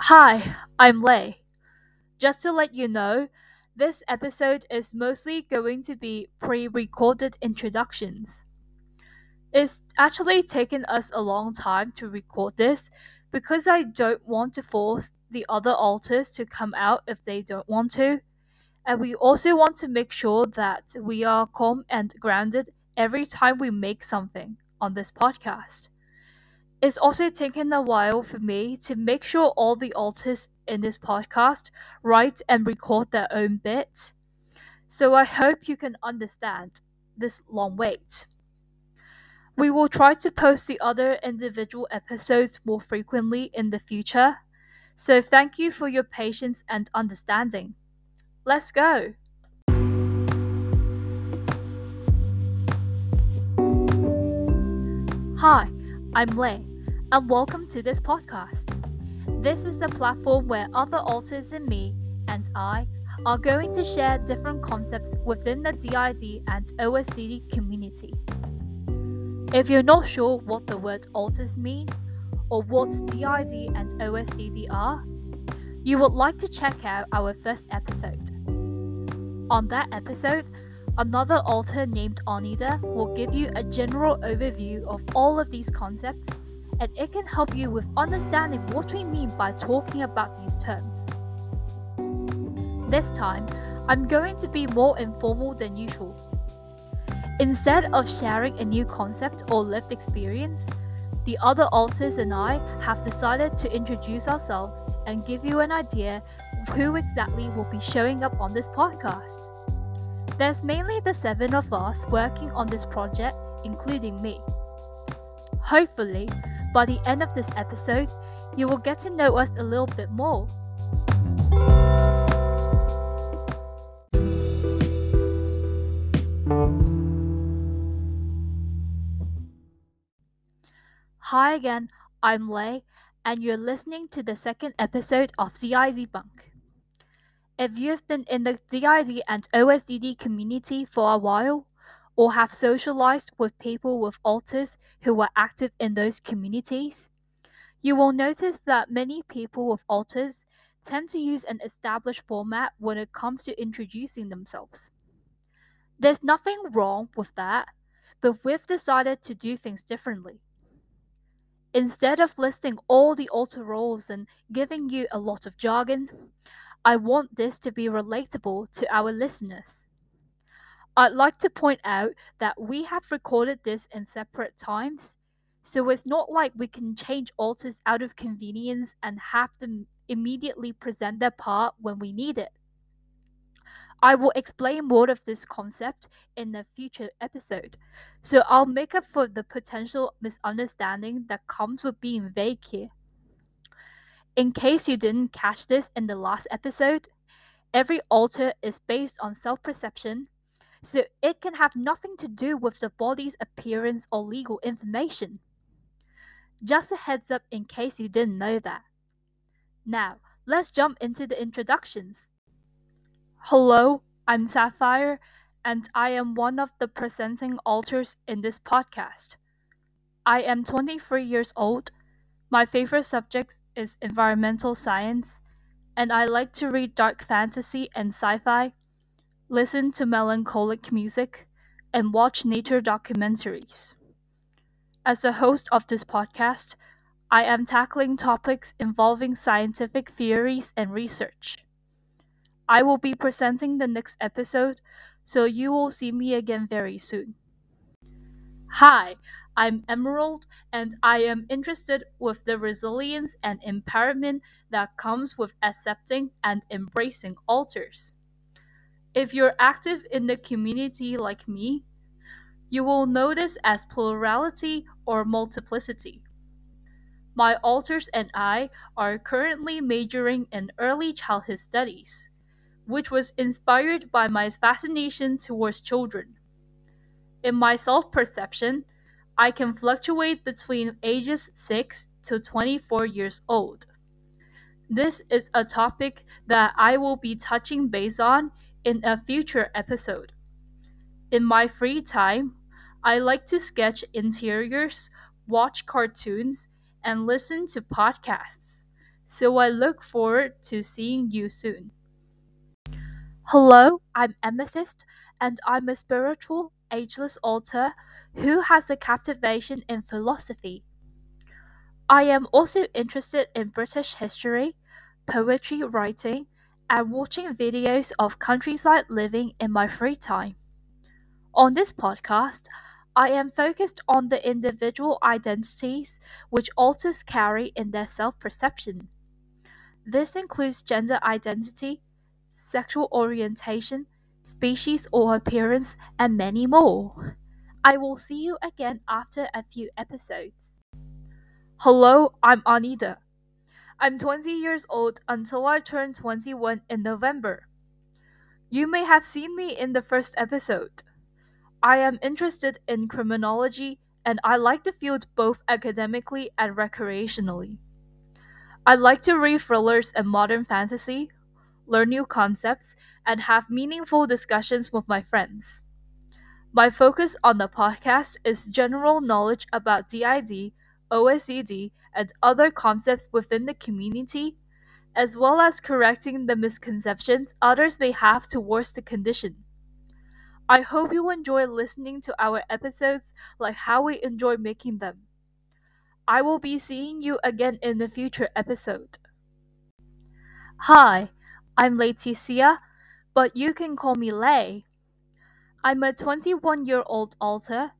Hi, I'm Lae. Just to let you know, this episode is mostly going to be pre recorded introductions. It's actually taken us a long time to record this because I don't want to force the other alters to come out if they don't want to. And we also want to make sure that we are calm and grounded every time we make something on this podcast. It's also taken a while for me to make sure all the artists in this podcast write and record their own bit. So I hope you can understand this long wait. We will try to post the other individual episodes more frequently in the future. So thank you for your patience and understanding. Let's go! Hi, I'm Lae, and welcome to this podcast. This is the platform where other alters than me and I are going to share different concepts within the DID and OSDD community. If you're not sure what the word alters mean or what DID and OSDD are, you would like to check out our first episode. On that episode, another alter named Onnida will give you a general overview of all of these concepts and it can help you with understanding what we mean by talking about these terms. This time, I'm going to be more informal than usual. Instead of sharing a new concept or lived experience, the other alters and I have decided to introduce ourselves and give you an idea who exactly will be showing up on this podcast. There's mainly the seven of us working on this project, including me. Hopefully, by the end of this episode, you will get to know us a little bit more. Hi again, I'm Lae, and you're listening to the second episode of DID Bunk. If you've been in the DID and OSDD community for a while, or have socialized with people with alters who are active in those communities, you will notice that many people with alters tend to use an established format when it comes to introducing themselves. There's nothing wrong with that, but we've decided to do things differently. Instead of listing all the alter roles and giving you a lot of jargon, I want this to be relatable to our listeners. I'd like to point out that we have recorded this in separate times, so it's not like we can change alters out of convenience and have them immediately present their part when we need it. I will explain more of this concept in a future episode, so I'll make up for the potential misunderstanding that comes with being vague here. In case you didn't catch this in the last episode, every alter is based on self perception, so it can have nothing to do with the body's appearance or legal information. Just a heads up in case you didn't know that. Now, let's jump into the introductions. Hello, I'm Sapphire, and I am one of the presenting alters in this podcast. I am 23 years old. My favorite subject is environmental science, and I like to read dark fantasy and sci fi, listen to melancholic music, and watch nature documentaries. As the host of this podcast, I am tackling topics involving scientific theories and research. I will be presenting the next episode, so you will see me again very soon. Hi, I'm Emerald, and I am interested with the resilience and empowerment that comes with accepting and embracing alters. If you're active in the community like me, you will this as plurality or multiplicity. My alters and I are currently majoring in early childhood studies which was inspired by my fascination towards children. In my self perception, I can fluctuate between ages 6 to 24 years old. This is a topic that I will be touching base on in a future episode. In my free time, I like to sketch interiors, watch cartoons, and listen to podcasts. So I look forward to seeing you soon. Hello, I'm Amethyst, and I'm a spiritual, ageless alter who has a captivation in philosophy. I am also interested in British history, poetry writing, and watching videos of countryside living in my free time. On this podcast, I am focused on the individual identities which alters carry in their self perception. This includes gender identity, sexual orientation, species or appearance, and many more. I will see you again after a few episodes. Hello, I'm Onnida. I'm 20 years old until I turn 21 in November. You may have seen me in the first episode. I am interested in criminology and I like the field both academically and recreationally. I like to read thrillers and modern fantasy, learn new concepts, and have meaningful discussions with my friends. My focus on the podcast is general knowledge about DID, OSDD, and other concepts within the community, as well as correcting the misconceptions others may have towards the condition. I hope you enjoy listening to our episodes like how we enjoy making them. I will be seeing you again in a future episode. Hi, I'm Laeticia, but you can call me Lae. I'm a 21 year old alter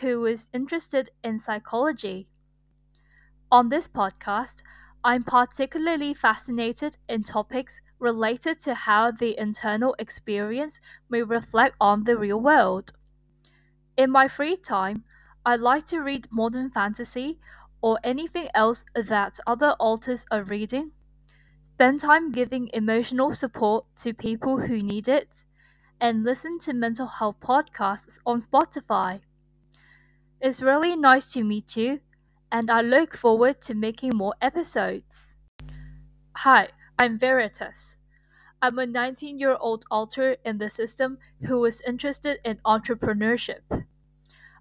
who is interested in psychology. On this podcast, I'm particularly fascinated in topics related to how the internal experience may reflect on the real world. In my free time, I like to read modern fantasy or anything else that other authors are reading, spend time giving emotional support to people who need it, and listen to mental health podcasts on Spotify. It's really nice to meet you and I look forward to making more episodes. Hi, I'm Veritas. I'm a 19 year old alter in the system who is interested in entrepreneurship.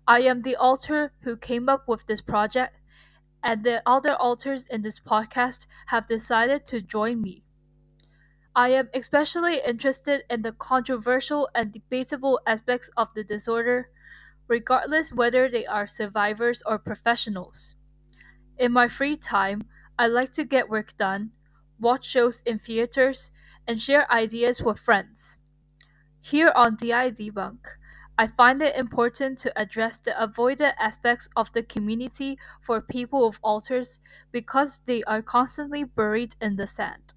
I am the alter who came up with this project, and the other alters in this podcast have decided to join me. I am especially interested in the controversial and debatable aspects of the disorder, regardless whether they are survivors or professionals. In my free time, I like to get work done, watch shows in theaters, and share ideas with friends. Here on DI Debunk, I find it important to address the avoided aspects of the community for people of alters because they are constantly buried in the sand.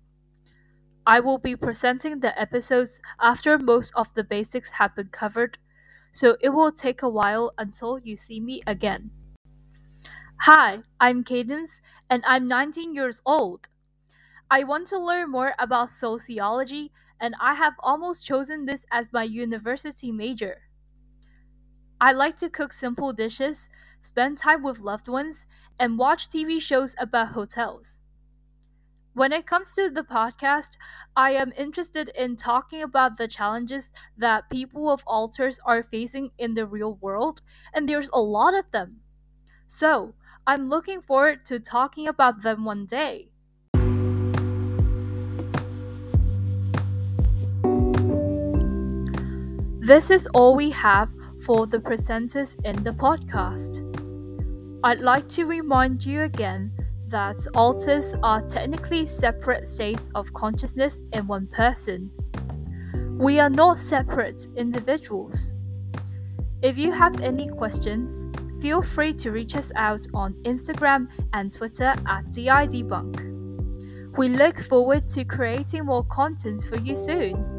I will be presenting the episodes after most of the basics have been covered, so it will take a while until you see me again. Hi, I'm Cadence, and I'm 19 years old. I want to learn more about sociology, and I have almost chosen this as my university major. I like to cook simple dishes, spend time with loved ones, and watch TV shows about hotels. When it comes to the podcast, I am interested in talking about the challenges that people of alters are facing in the real world, and there's a lot of them. So, I'm looking forward to talking about them one day. This is all we have for the presenters in the podcast. I'd like to remind you again that alters are technically separate states of consciousness in one person. We are not separate individuals. If you have any questions, feel free to reach us out on Instagram and Twitter at DIDBunk. We look forward to creating more content for you soon.